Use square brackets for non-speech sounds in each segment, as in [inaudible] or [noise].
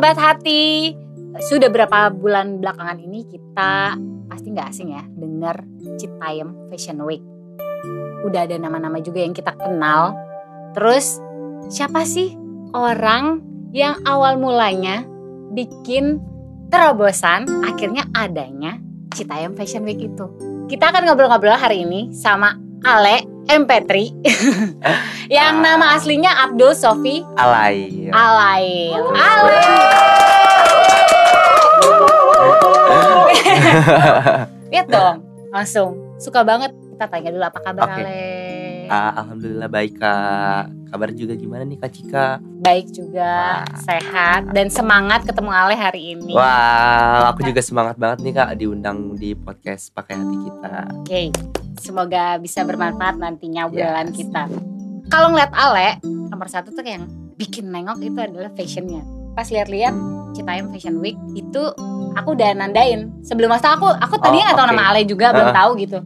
sahabat hati, sudah berapa bulan belakangan ini kita pasti nggak asing ya dengar Citayam Fashion Week. Udah ada nama-nama juga yang kita kenal. Terus siapa sih orang yang awal mulanya bikin terobosan akhirnya adanya Citayam Fashion Week itu. Kita akan ngobrol-ngobrol hari ini sama Ale MP3 [laughs] yang Ah. nama aslinya Abdul Sofi alay Alail. Ale. Lihat dong, langsung suka banget. Kita tanya dulu apa kabar Oke. Ale. Ah, alhamdulillah baik kak kabar juga gimana nih kak Cika Baik juga, Wah. sehat dan semangat ketemu Ale hari ini. Wah aku juga semangat banget nih kak diundang di podcast pakai hati kita Oke, semoga bisa bermanfaat nantinya obrolan Yes. kita. Kalau ngeliat Ale, nomor satu tuh yang bikin nengok itu adalah fashionnya. Pas lihat-lihat Citayam Fashion Week itu aku udah nandain. Sebelum masa aku, aku tadinya Oh, nggak tahu oke. nama Ale juga, belum Heeh. tahu gitu.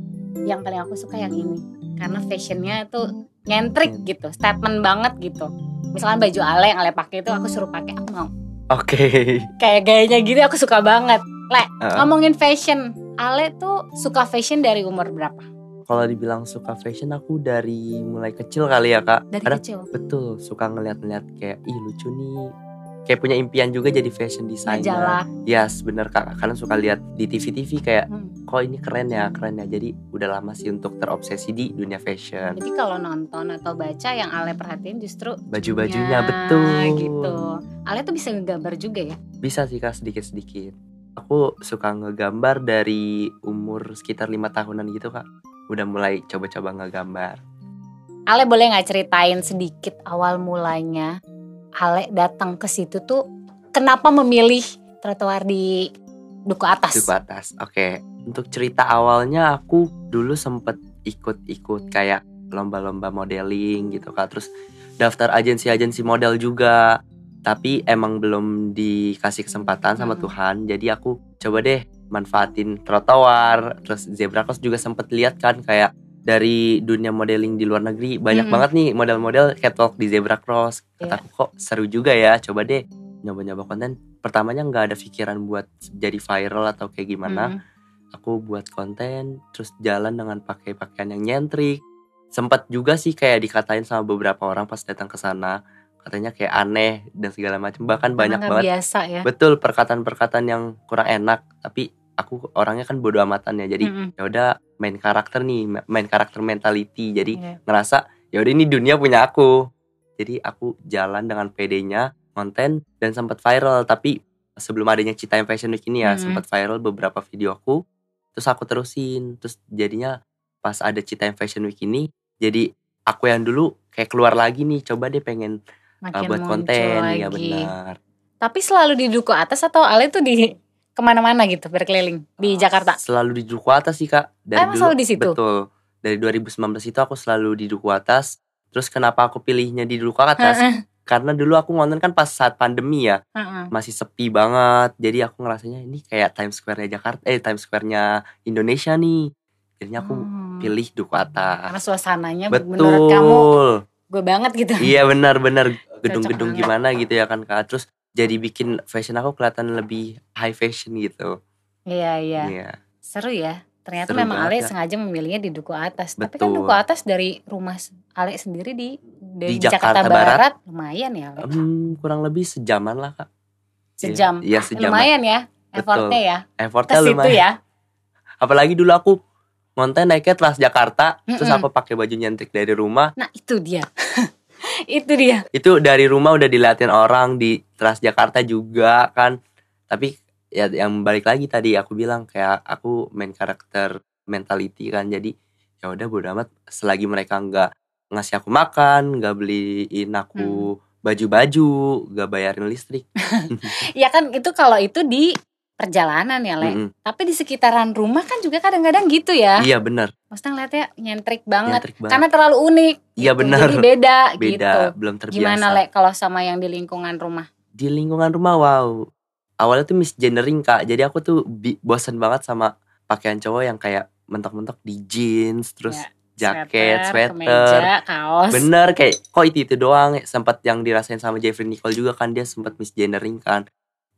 Yang paling aku suka yang ini, karena fashionnya itu nyentrik gitu, statement banget gitu. Misalkan baju Ale yang Ale pakai itu aku suruh pakai, aku mau. Oke Kayak gayanya gitu aku suka banget. Le, Heeh. ngomongin fashion, Ale tuh suka fashion dari umur berapa? Kalau dibilang suka fashion aku dari mulai kecil kali ya kak Dari Karena kecil. betul suka ngeliat-ngeliat kayak ih lucu nih Kayak punya impian juga jadi fashion designer Majalah. Yes bener kak Karena suka lihat di TV-TV kayak Hmm. kok ini keren ya keren ya Jadi udah lama sih untuk terobsesi di dunia fashion Jadi kalau nonton atau baca yang Ale perhatiin justru Baju-bajunya ya, betul gitu. Ale tuh bisa ngegambar juga ya. Bisa sih kak sedikit-sedikit. Aku suka ngegambar dari umur sekitar lima tahunan gitu kak. Udah mulai coba-coba ngegambar. Ale boleh nggak ceritain sedikit awal mulanya Ale datang ke situ tuh kenapa memilih trotoar di Duku Atas? Duku atas. Oke. Untuk cerita awalnya aku dulu sempet ikut-ikut kayak lomba-lomba modeling gitu kak. Terus daftar agensi-agensi model juga. Tapi emang belum dikasih kesempatan sama Hmm. Tuhan. Jadi aku coba deh manfaatin trotoar. Terus zebra cross juga sempet lihat kan kayak dari dunia modeling di luar negeri banyak Mm-mm. banget nih model-model catwalk di zebra cross. Iya. Kataku kok seru juga ya. Coba deh nyoba-nyoba konten. Pertamanya nggak ada pikiran buat jadi viral atau kayak gimana Hmm. aku buat konten terus jalan dengan pakai pakaian yang nyentrik sempat juga sih kayak dikatain sama beberapa orang pas datang ke sana katanya kayak aneh dan segala macam bahkan Karena banyak banget biasa ya. betul perkataan-perkataan yang kurang enak tapi aku orangnya kan bodo amatan ya jadi Mm-mm. ya udah main karakter nih main karakter mentality jadi Iya. ngerasa ya udah ini dunia punya aku jadi aku jalan dengan PD-nya konten dan sempat viral tapi sebelum adanya Citayam Fashion Week ini ya Mhm. sempat viral beberapa video aku terus aku terusin terus jadinya pas ada Citayam Fashion Week ini jadi aku yang dulu kayak keluar lagi nih coba deh pengen uh, Makin buat muncul konten lagi. ya benar Tapi selalu di Duku Atas atau Ale tuh di ke mana-mana gitu berkeliling di Jakarta? selalu di Duku Atas sih kak. Dari Emang dulu selalu di situ? betul. Dari 2019 itu aku selalu di Duku Atas terus kenapa aku pilihnya di Duku Atas karena dulu aku ngonten kan pas saat pandemi ya. Masih sepi banget. Jadi aku ngerasanya ini kayak Times Square-nya Jakarta eh Times Square-nya Indonesia nih. Jadinya aku Hmm. pilih Duku Atas Karena suasananya menurut kamu betul. gue banget gitu. iya benar-benar. Gedung-gedung gimana gitu ya kan kak. Terus jadi bikin fashion aku kelihatan lebih high fashion gitu Iya iya. iya Seru ya. Ternyata Seru memang Ale ya. sengaja memilihnya di Duku Atas. Tapi kan Betul. Duku Atas dari rumah Ale sendiri di dari Di Jakarta, Jakarta Barat, Barat. lumayan ya Ale. Hmm, kurang lebih sejaman lah kak Sejam. iya sejam Lumayan ya Betul. effortnya ya. Effortnya lumayan ya. apalagi dulu aku ngonten naiknya Trans Jakarta terus Mm-mm. aku pakai baju nyentrik dari rumah Nah itu dia. [laughs] itu dia. itu dari rumah udah diliatin orang di Trans Jakarta juga kan. Tapi ya yang balik lagi tadi aku bilang kayak aku main karakter mentality kan. Jadi ya udah bodo amat. Selagi mereka nggak ngasih aku makan nggak beliin aku baju-baju nggak bayarin listrik. [laughs] Ya kan itu kalau itu di perjalanan ya Le. Mm-mm. Tapi di sekitaran rumah kan juga kadang-kadang gitu ya. iya bener Maksudnya ngeliatnya nyentrik banget. nyentrik banget Karena terlalu unik. Iya, gitu. benar. Jadi beda, beda gitu. belum terbiasa Gimana Le kalau sama yang di lingkungan rumah? di lingkungan rumah wow awalnya tuh misgendering kak jadi aku tuh bi- bosen banget sama pakaian cowok yang kayak mentok-mentok di jeans terus Ya. jaket, sweater. kemeja, kaos. Bener kayak kok itu itu doang sempat yang dirasain sama Jeffrey Nicole juga kan dia sempat misgendering kan.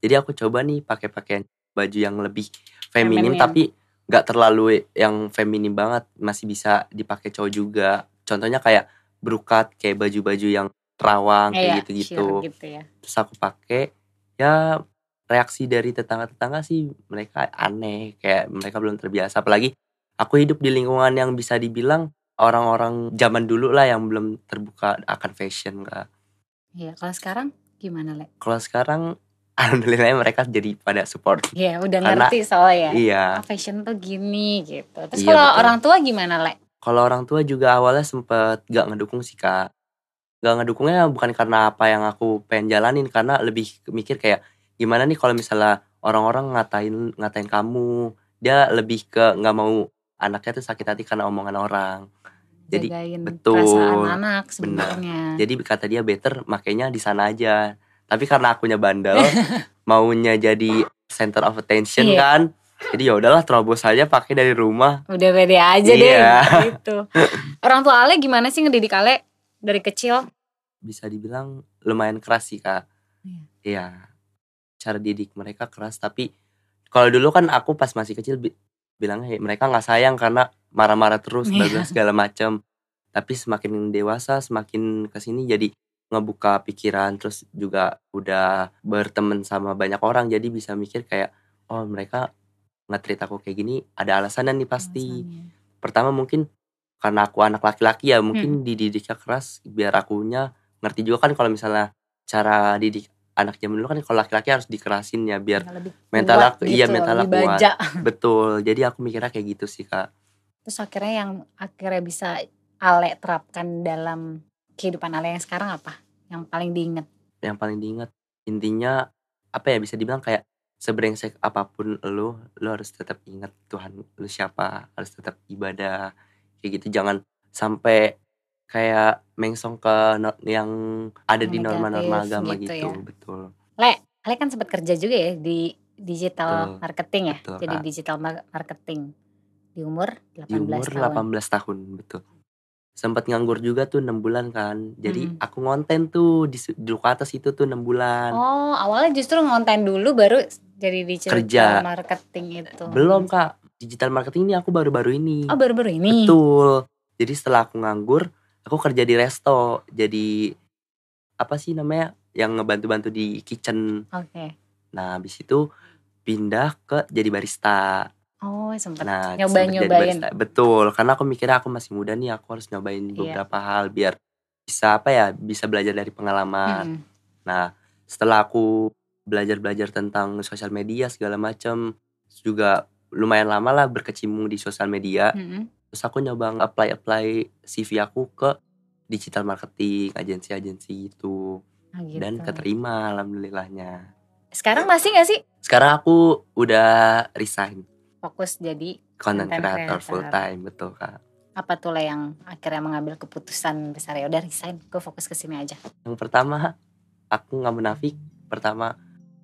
Jadi aku coba nih pakai pakaian baju yang lebih feminim Feminin. tapi nggak terlalu yang feminim banget masih bisa dipakai cowok juga. Contohnya kayak brokat kayak baju-baju yang terawang Iya, kayak gitu-gitu. sheer gitu ya. Terus aku pakai ya reaksi dari tetangga-tetangga sih mereka aneh kayak mereka belum terbiasa apalagi aku hidup di lingkungan yang bisa dibilang orang-orang zaman dulu lah yang belum terbuka akan fashion kak. Iya, kalau sekarang gimana, Le? Kalau sekarang alhamdulillah mereka jadi pada support. Iya, udah Karena- ngerti soalnya. Iya. Ah, fashion tuh gini gitu. Terus Iya, kalau betul. orang tua gimana, Le? Kalau orang tua juga awalnya sempet gak ngedukung sih kak. Gak ngedukungnya bukan karena apa yang aku pengen jalanin karena lebih mikir kayak gimana nih kalau misalnya orang-orang ngatain ngatain kamu dia lebih ke nggak mau anaknya tuh sakit hati karena omongan orang. Jadi Jagain betul. perasaan anak sebenarnya. Jadi kata dia better makainya di sana aja. Tapi karena akunya bandel, [laughs] maunya jadi center of attention Iya. kan. Jadi ya udahlah terobos aja pakai dari rumah. Udah pede aja Iya. deh [laughs] gitu. Orang tua Ale gimana sih ngedidik Ale dari kecil? Bisa dibilang lumayan keras sih kak. Iya. Iya. Cara didik mereka keras tapi kalau dulu kan aku pas masih kecil bi- bilangnya "Hey, mereka nggak sayang karena marah-marah terus bla-bla segala macam. Tapi semakin dewasa semakin ke sini jadi ngebuka pikiran terus juga udah berteman sama banyak orang jadi bisa mikir kayak oh mereka nge-treat aku kayak gini ada alasannya nih pasti. Alasannya. Pertama mungkin karena aku anak laki-laki ya mungkin dididiknya keras biar akunya ngerti juga kan kalau misalnya cara didik anak zaman dulu kan kalau laki-laki harus dikerasin ya biar Lebih mental aku- iya, gitu, mental lebih aku kuat. betul jadi aku mikirnya kayak gitu sih kak Terus akhirnya yang akhirnya bisa Ale terapkan dalam kehidupan Ale yang sekarang apa? Yang paling diinget? yang paling diingat intinya apa ya bisa dibilang kayak sebrengsek apa pun lu lu harus tetap ingat Tuhan lu siapa harus tetap ibadah kayak gitu jangan sampai kayak mengsong ke no- yang ada di norma-norma agama gitu gitu, ya. betul Le, Ale kan sempat kerja juga ya di digital Betul. marketing ya. Betul, Jadi Kak. digital mar- marketing di umur 18 di umur tahun. 18 tahun betul sempat nganggur juga tuh enam bulan kan jadi Mm-mm. aku ngonten tuh di, di atas itu tuh enam bulan Oh, awalnya justru ngonten dulu baru jadi digital Kerja. marketing itu. belum kak digital marketing ini aku baru-baru ini Oh, baru-baru ini. betul jadi setelah aku nganggur aku kerja di resto jadi apa sih namanya yang ngebantu-bantu di kitchen Oke. nah habis itu pindah ke jadi barista Oh, sempat Nah, nyobain. barista. Betul, karena aku mikirnya aku masih muda nih, aku harus nyobain Iya. beberapa hal biar bisa apa ya, bisa belajar dari pengalaman. Mm-mm. Nah, setelah aku belajar-belajar tentang sosial media segala macam, juga lumayan lama lah berkecimpung di sosial media. Mm-mm. Terus aku nyoba apply-apply CV aku ke digital marketing, agensi-agensi itu Oh, gitu. dan keterima alhamdulillahnya. Sekarang masih gak sih Sekarang aku udah resign fokus jadi content creator creator. full time, betul Kak. apa tuh lah yang akhirnya mengambil keputusan besar ya udah resign, gue fokus ke sini aja. Yang pertama, aku nggak menafik. Pertama,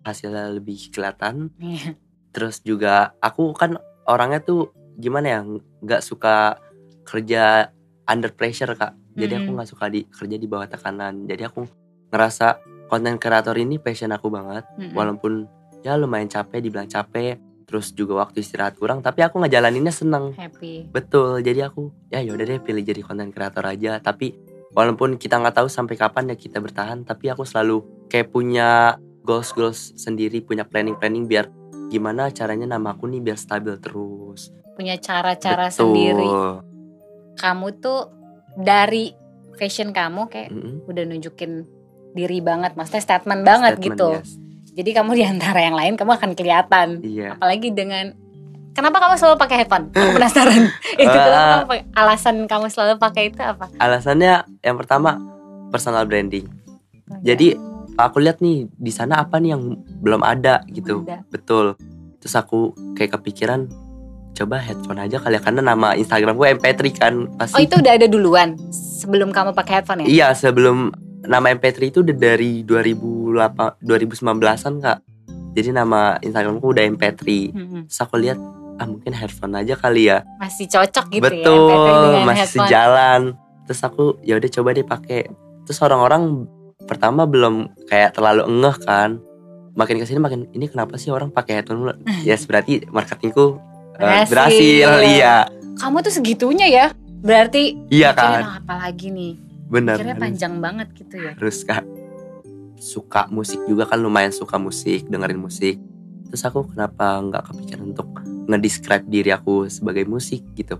hasilnya lebih kelihatan. Iya. Terus juga aku kan orangnya tuh gimana ya, nggak suka kerja under pressure kak. Jadi aku Mm. nggak suka di kerja di bawah tekanan. Jadi aku ngerasa konten kreator ini passion aku banget. Mm-mm. Walaupun ya lumayan capek, dibilang capek. Terus juga waktu istirahat kurang, tapi aku ngejalaninnya seneng. happy. Betul, jadi aku ya yaudah deh pilih jadi konten kreator aja. Tapi walaupun kita nggak tahu sampai kapan ya kita bertahan, tapi aku selalu kayak punya goals goals sendiri, punya planning planning biar gimana caranya nama aku nih biar stabil terus. Punya cara-cara sendiri. Kamu tuh dari fashion kamu kayak Mm-mm. udah nunjukin diri banget, maksudnya statement banget Statement, gitu. yes. Jadi kamu di antara yang lain kamu akan kelihatan. Iya. Apalagi dengan Kenapa kamu selalu pakai headphone? Aku [laughs] penasaran. [laughs] itu Ah. kenapa kamu pakai- alasan kamu selalu pakai itu apa? Alasannya yang pertama personal branding. Jadi aku lihat nih di sana apa nih yang belum ada gitu. Ada. Betul. Terus aku kayak kepikiran coba headphone aja kali ya karena nama Instagram gue MP3 kan pasti Oh itu udah ada duluan sebelum kamu pakai headphone ya? Iya sebelum nama MP3 itu udah dari 2008 2019an kak. Jadi nama Instagramku udah MP3. Mm-mm. Terus aku lihat ah mungkin headphone aja kali ya Masih cocok gitu ya. betul MP3 dengan masih headphone. sejalan terus aku ya udah coba deh pakai terus orang-orang pertama belum kayak terlalu engeh kan makin ke sini makin ini kenapa sih orang pakai headphone ya [laughs] yes, berarti marketingku eh, Berhasil. berhasil iya Kamu tuh segitunya ya. Berarti iya kan apa lagi nih? Bener Akhirnya panjang banget gitu ya. harus kak suka musik juga kan lumayan suka musik dengerin musik terus aku kenapa nggak kepikiran untuk ngedescribe diri aku sebagai musik gitu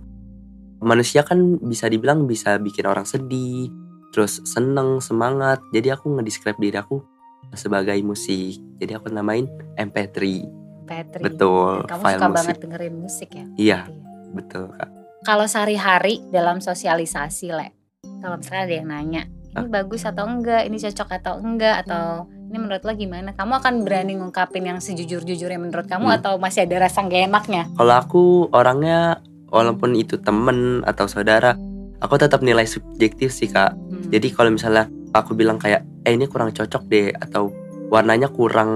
manusia kan bisa dibilang bisa bikin orang sedih terus seneng semangat jadi aku ngedescribe diri aku sebagai musik jadi aku namain MP3 Petri. betul Dan kamu file suka musik banget dengerin musik ya? iya Berarti ya? betul kak Kalau sehari-hari dalam sosialisasi, Le. Kalau misalnya ada yang nanya, ini bagus atau enggak, ini cocok atau enggak, atau ini menurut lo gimana? Kamu akan berani ngungkapin yang sejujur-jujurnya menurut kamu Hmm. atau masih ada rasa gak enaknya? kalau aku orangnya walaupun itu temen atau saudara aku tetap nilai subjektif sih kak Hmm. Jadi kalau misalnya aku bilang kayak eh ini kurang cocok deh atau warnanya kurang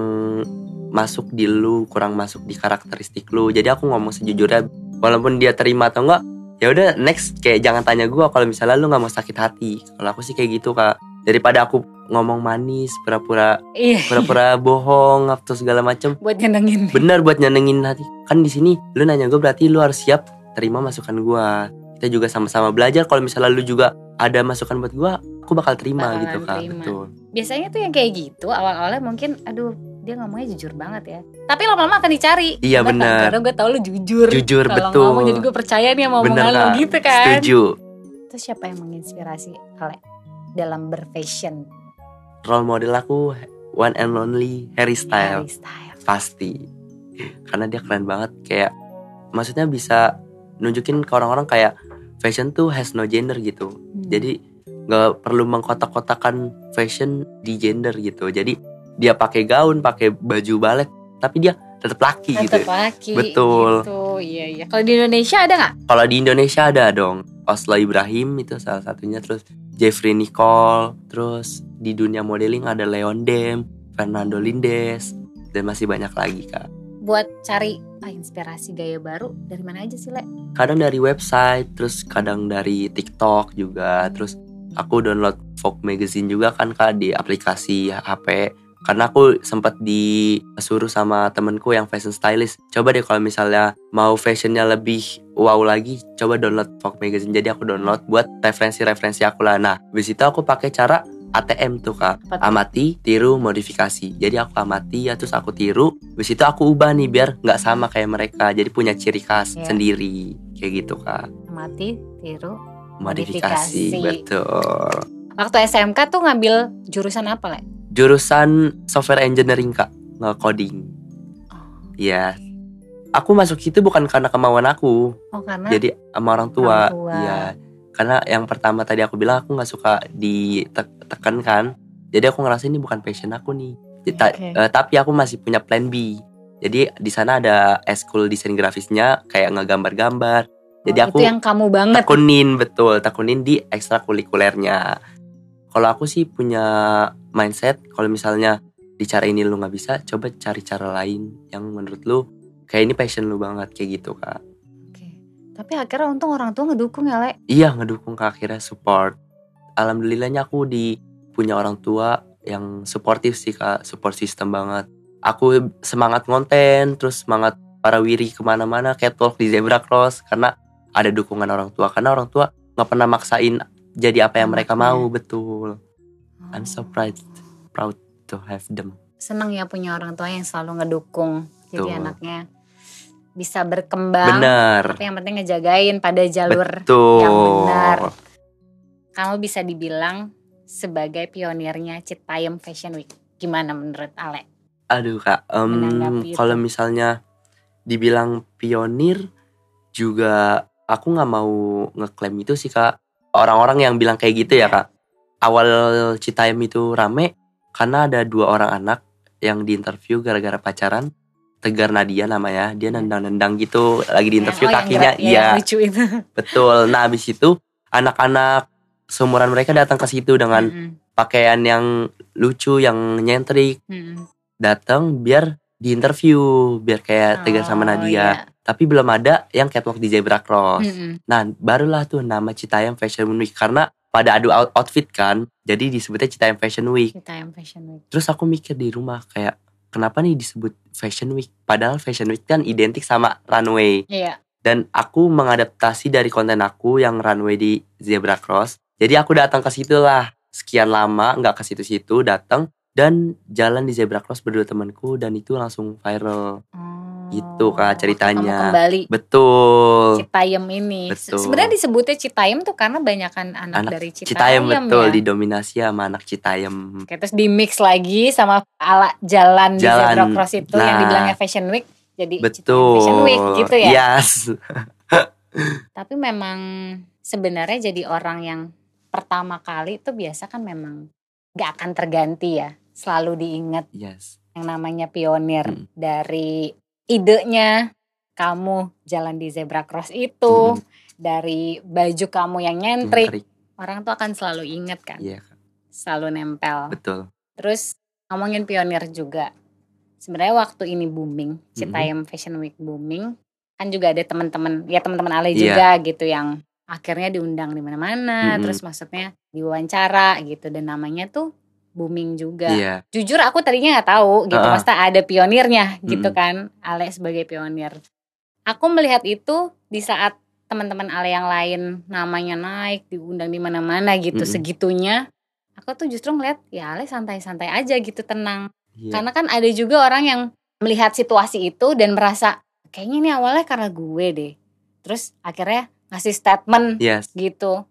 masuk di lu, kurang masuk di karakteristik lu. Jadi aku ngomong sejujurnya walaupun dia terima atau enggak, ya udah next kayak jangan tanya gua kalau misalnya lu nggak mau sakit hati. Kalau aku sih kayak gitu, Kak. Daripada aku ngomong manis, pura-pura Iya, pura-pura [laughs] bohong atau segala macem buat nyenengin. bener buat nyenengin hati kan di sini lu nanya gue berarti lu harus siap terima masukan gua kita juga sama-sama belajar kalau misalnya lu juga ada masukan buat gua aku bakal terima Bakalan gitu kak terima. betul Biasanya tuh yang kayak gitu awal-awalnya mungkin, aduh dia ngomongnya jujur banget ya. Tapi lama-lama akan dicari. Iya, bener. Karena gue tau lu jujur. jujur Kalau betul ngomong jadi gue percaya nih sama omongan lo kak gitu kan. setuju Terus siapa yang menginspirasi Ale dalam berfashion? role model aku one and only Harry Styles Harry Styles. pasti karena dia keren banget kayak maksudnya bisa nunjukin ke orang-orang kayak fashion tuh has no gender gitu Hmm. jadi nggak perlu mengkotak-kotakan fashion di gender gitu jadi dia pakai gaun pakai baju balet tapi dia tetap laki gitu Tetep laki Betul. gitu. Iya iya. Kalau di Indonesia ada nggak? kalau di Indonesia ada dong Oslo Ibrahim itu salah satunya terus Jeffrey Nicole terus di dunia modeling ada Leon Dem Fernando Lindes dan masih banyak lagi kak Buat cari ah, inspirasi gaya baru dari mana aja sih Le? kadang dari website terus kadang dari TikTok juga terus aku download Vogue magazine juga kan kak di aplikasi HP karena aku sempat disuruh sama temenku yang fashion stylist coba deh kalau misalnya mau fashionnya lebih wow lagi coba download Vogue magazine jadi aku download buat referensi-referensi aku lah nah habis itu aku pakai cara ATM tuh kak tuh? amati tiru modifikasi jadi aku amati ya terus aku tiru habis itu aku ubah nih biar nggak sama kayak mereka jadi punya ciri khas Iya. sendiri kayak gitu kak Mati, tiru. modifikasi, Modifikasi. betul Waktu SMK tuh ngambil jurusan apa Le? Jurusan software engineering kak. Nge-coding. Iya. Aku masuk situ bukan karena kemauan aku. Oh karena jadi sama orang tua. Orang tua. iya. Karena yang pertama tadi aku bilang aku nggak suka ditekan kan. Jadi aku ngerasa ini bukan passion aku nih. Jadi, ta- Oke. eh, tapi aku masih punya plan B. Jadi di sana ada eskul desain grafisnya kayak ngegambar-gambar. Jadi Oh, aku itu yang kamu banget. tekunin betul. Tekunin di ekstrakurikulernya. Kalau aku sih punya mindset kalau misalnya di cara ini lu nggak bisa coba cari cara lain yang menurut lu kayak ini passion lu banget kayak gitu kak. Oke. Tapi akhirnya untung orang tua ngedukung ya Le. iya ngedukung kak akhirnya support. Alhamdulillahnya aku di punya orang tua yang supportive sih kak support system banget. Aku semangat ngonten terus semangat para wiri ke mana-mana catwalk di zebra cross karena ada dukungan orang tua. Karena orang tua nggak pernah maksain jadi apa yang mereka mau betul I'm so proud proud to have them Seneng ya punya orang tua yang selalu ngedukung. Jadi Betul. anaknya bisa berkembang. bener Tapi yang penting ngejagain pada jalur betul yang benar. kamu bisa dibilang sebagai pionirnya Citayam Fashion Week. Gimana menurut Ale? Aduh kak, itu. kalau misalnya dibilang pionir juga aku nggak mau ngeklaim itu sih kak. Orang-orang yang bilang kayak gitu ya kak. Awal Citayam itu rame karena ada dua orang anak yang diinterview gara-gara pacaran. Tegar Nadia namanya, dia nendang-nendang gitu lagi diinterview oh, kakinya, ya, iya [laughs] betul. Nah habis itu anak-anak seumuran mereka datang ke situ dengan Mm-mm. pakaian yang lucu, yang nyentrik, Mm-mm. datang biar diinterview biar kayak Tegar sama Oh, Nadia. iya. tapi belum ada yang catwalk di zebra cross. Mm-mm. Nah, barulah tuh nama Citayam Fashion Week karena pada adu out- outfit kan. Jadi disebutnya Citayam Fashion Week. Citayam Fashion Week. Terus aku mikir di rumah kayak kenapa nih disebut Fashion Week? Padahal Fashion Week kan identik sama runway. Iya. Dan aku mengadaptasi dari konten aku yang runway di Zebra Cross. Jadi aku datang ke situ lah. Sekian lama nggak ke situ-situ datang dan jalan di Zebra Cross berdua temanku dan itu langsung viral. Oh, Gitu, Kak, ceritanya. Kamu kembali Betul. Citayam ini. Betul. Sebenarnya disebutnya Citayam tuh karena banyakan anak, Anak dari Citayam, Citayam betul ya. didominasi sama anak Citayam. Oke, terus di mix lagi sama ala jalan, di Jalan. Zebra Cross itu yang Nah. dibilangnya Fashion Week jadi Betul. Fashion Week gitu ya. Yes. [laughs] Tapi memang sebenarnya jadi orang yang pertama kali itu biasa kan memang gak akan terganti ya. Selalu diingat Yes. yang namanya pionir Hmm. dari idenya kamu jalan di zebra cross itu Hmm. dari baju kamu yang nyentrik Nyentrik. orang tuh akan selalu inget kan Iya, selalu nempel betul. terus ngomongin pionir juga sebenarnya waktu ini booming Citayam Fashion Week booming kan juga ada teman-teman ya teman-teman Ale Iya. juga gitu yang akhirnya diundang di mana-mana Mm-mm. terus maksudnya diwawancara gitu dan namanya tuh booming juga Iya. jujur aku tadinya nggak tahu gitu Heeh. pasti ada pionirnya gitu Mm-mm. kan Ale sebagai pionir aku melihat itu di saat teman-teman Ale yang lain namanya naik diundang di mana-mana gitu Mm-mm. segitunya aku tuh justru ngeliat ya Ale santai-santai aja gitu tenang Iya. karena kan ada juga orang yang melihat situasi itu dan merasa kayaknya ini awalnya karena gue deh terus akhirnya ngasih statement Yes. gitu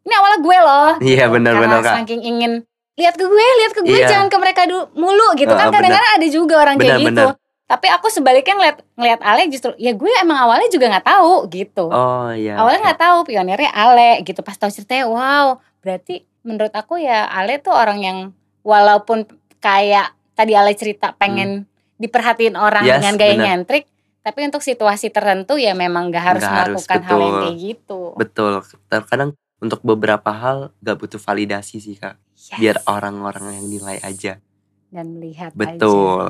ini awalnya gue loh Iya gitu. benar-benar Karena kak. saking ingin lihat ke gue, lihat ke gue, Iya. jangan ke mereka dulu mulu gitu kan Heeh, kadang-kadang ada juga orang kayak Benar, gitu. Tapi aku sebaliknya ngeliat ngeliat Ale justru ya gue emang awalnya juga nggak tahu gitu. Oh iya. awalnya nggak tahu pionirnya Ale gitu. Pas tahu ceritanya wow, berarti menurut aku ya Ale tuh orang yang walaupun kayak tadi Ale cerita pengen diperhatiin orang Hmm. Yes, dengan gaya benar. nyentrik, tapi untuk situasi tertentu ya memang nggak harus harus, melakukan hal yang kayak gitu. Betul. Terkadang untuk beberapa hal gak butuh validasi sih kak. Yes. Biar orang-orang yang nilai aja. dan melihat aja. Betul.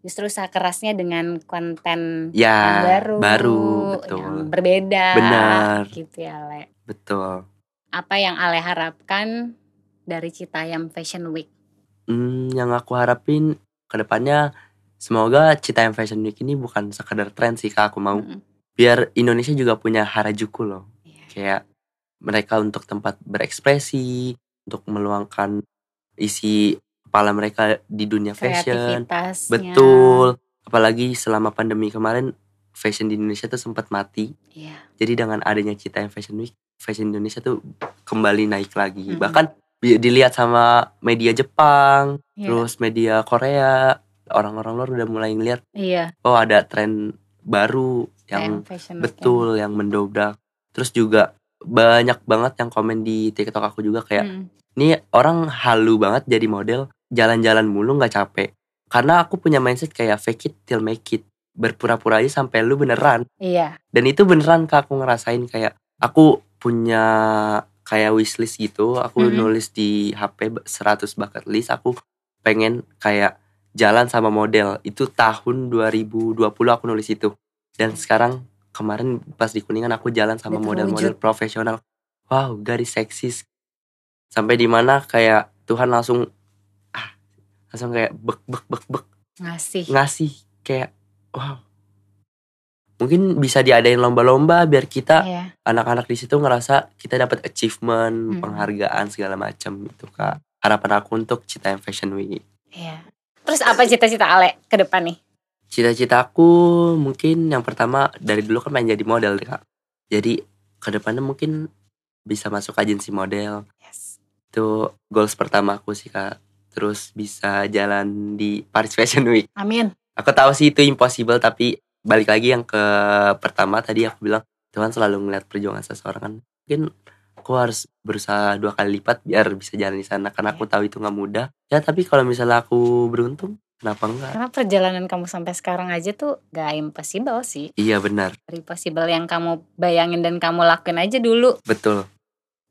justru usaha kerasnya dengan konten Ya. yang baru, baru, betul. yang berbeda, Benar. gitu ya Ale. Betul. Apa yang Ale harapkan dari Citayam Fashion Week? Hmm, yang aku harapin ke depannya semoga Citayam Fashion Week ini bukan sekedar tren sih kak. Aku mau Mm-mm. biar Indonesia juga punya Harajuku loh. Iya. Kayak mereka untuk tempat berekspresi, untuk meluangkan isi kepala mereka di dunia fashion. Betul. Apalagi selama pandemi kemarin fashion di Indonesia tuh sempat mati. Iya. Jadi dengan adanya Citayam Fashion Week, fashion Indonesia tuh kembali naik lagi. Mm-mm. Bahkan bi- dilihat sama media Jepang, Iya. terus media Korea, orang-orang luar udah mulai ngeliat, Iya. oh ada tren baru yang betul, yang mendobrak. Terus juga banyak banget yang komen di TikTok aku juga ya. kayak, ini orang halu banget jadi model, jalan-jalan mulu nggak capek. Karena aku punya mindset kayak fake it till make it. Berpura-pura aja sampai lu beneran. Iya. Dan itu beneran kak aku ngerasain kayak aku punya kayak wishlist gitu. Aku Mhm. nulis di HP 100 bucket list. Aku pengen kayak jalan sama model. Itu tahun 2020 aku nulis itu. Dan sekarang kemarin pas di Kuningan aku jalan sama model-model profesional. Wow, garis seksis. Sampai di mana kayak Tuhan langsung ah langsung kayak bek bek bek bek Ngasih. ngasih kayak wow mungkin bisa diadain lomba-lomba biar kita Iya. anak-anak di situ ngerasa kita dapat achievement Hmm. penghargaan segala macam itu kak harapan aku untuk Citayam Fashion Week Iya. Terus apa cita-cita Ale ke depan nih? Cita-citaku mungkin yang pertama dari dulu kan pengen jadi model deh, kak jadi ke depannya mungkin bisa masuk agensi model Yes. itu goals pertama aku sih kak terus bisa jalan di Paris Fashion Week Amin. Aku tahu sih itu impossible tapi balik lagi yang ke pertama tadi aku bilang Tuhan selalu ngeliat perjuangan seseorang kan. Mungkin aku harus berusaha dua kali lipat biar bisa jalan di sana karena aku tahu itu nggak mudah. Ya tapi kalau misalnya aku beruntung kenapa enggak? Karena perjalanan kamu sampai sekarang aja tuh gak impossible sih. Iya benar, Dari possible yang kamu bayangin dan kamu lakuin aja dulu. betul,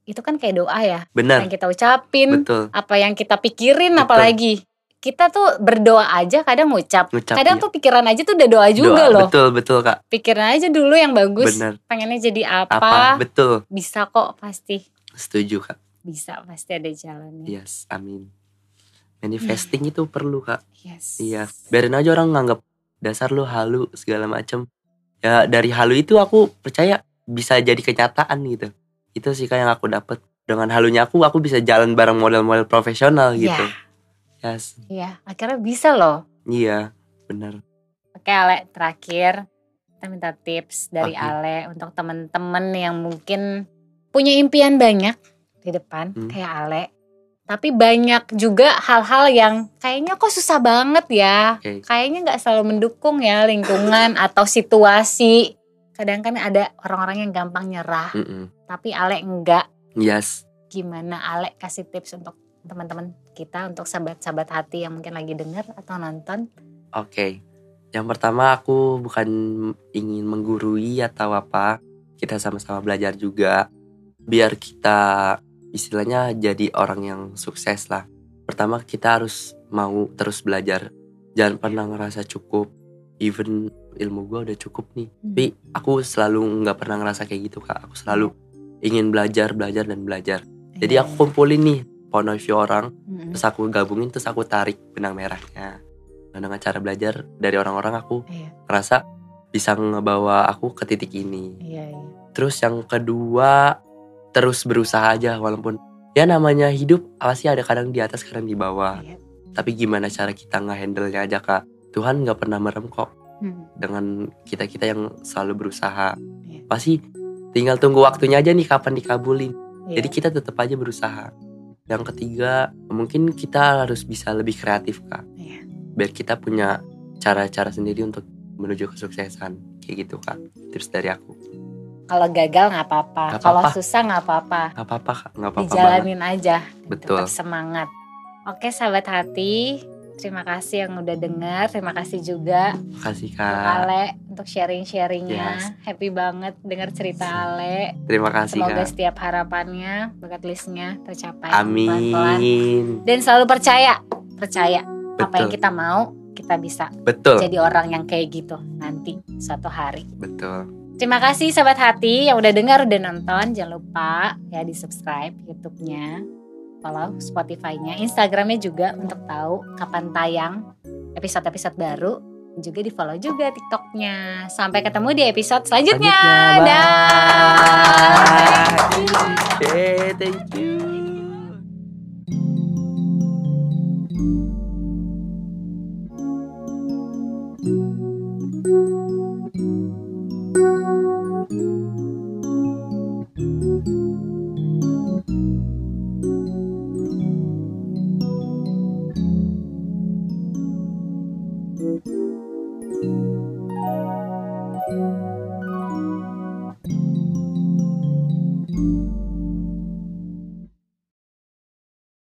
Itu kan kayak doa ya. benar, Yang kita ucapin. betul, apa yang kita pikirin Betul. apalagi kita tuh berdoa aja kadang ngucap. Ngucap, kadang iya. tuh pikiran aja tuh udah doa juga Doa, loh. betul betul kak Pikiran aja dulu yang bagus. bener Pengennya jadi apa? apa betul Bisa kok pasti. setuju kak Bisa pasti ada jalannya. yes amin manifesting itu perlu kak. Yes. iya. Biarin aja orang nganggap dasar lu halu segala macem. Ya dari halu itu aku percaya bisa jadi kenyataan gitu. Itu sih kak yang aku dapet. Dengan halunya aku aku bisa jalan bareng model-model profesional gitu. Yes. Iya, akhirnya bisa loh. iya bener. Oke Ale, terakhir. Kita minta tips dari Oke. Ale untuk temen-temen yang mungkin punya impian banyak di depan. Hmm. kayak Ale. Tapi banyak juga hal-hal yang kayaknya kok susah banget ya. Oke. Kayaknya nggak selalu mendukung ya lingkungan [laughs] atau situasi. Kadang kan ada orang-orang yang gampang nyerah, Mm-mm. tapi Ale enggak. yes Gimana Ale kasih tips untuk teman-teman kita untuk sahabat-sahabat hati yang mungkin lagi denger atau nonton? Oke, yang pertama aku bukan ingin menggurui atau apa. Kita sama-sama belajar juga, biar kita istilahnya jadi orang yang sukses lah. Pertama kita harus mau terus belajar, jangan pernah ngerasa cukup. Even ilmu gue udah cukup nih, tapi aku selalu nggak pernah ngerasa kayak gitu kak. Aku selalu ingin belajar, belajar dan belajar. Jadi aku kumpulin nih point of view orang, Mm-mm. terus aku gabungin, terus aku tarik benang merahnya. Nah, dengan cara belajar dari orang-orang aku Iya. ngerasa bisa ngebawa aku ke titik ini. Iya, iya. Terus yang kedua terus berusaha aja walaupun ya namanya hidup pasti ada kadang di atas kadang di bawah. Iya. Tapi gimana cara kita nge-handle-nya aja kak. Tuhan nggak pernah merem kok Hmm. dengan kita-kita yang selalu berusaha. Iya. Pasti tinggal tunggu waktunya aja nih kapan dikabulin. Iya. Jadi kita tetap aja berusaha. Yang ketiga mungkin kita harus bisa lebih kreatif kak. Iya. Biar kita punya cara-cara sendiri untuk menuju kesuksesan kayak gitu kak. Tips dari aku. Kalau gagal nggak apa-apa, Nggak kalau susah nggak apa-apa, Gak apa-apa kak, gak apa-apa banget. dijalanin aja, Betul. tetap semangat. Oke sahabat hati, terima kasih yang udah dengar, terima kasih juga Makasih untuk kak. Ale untuk sharing-sharingnya. Yes. Happy banget dengar cerita Ale. Terima kasih Semoga kak. setiap harapannya, bucket listnya tercapai pelan-pelan. Amin. Dan selalu percaya, percaya apa yang Betul. kita mau kita bisa Betul. jadi orang yang kayak gitu nanti suatu hari. Betul. Terima kasih sahabat hati yang udah dengar udah nonton. Jangan lupa ya di subscribe YouTube-nya, follow Spotify-nya, Instagram-nya juga untuk tahu kapan tayang episode-episode baru. Dan Juga di follow juga TikTok-nya. Sampai ketemu di episode selanjutnya. Selanjutnya, bye. Dah. Oke, thank you.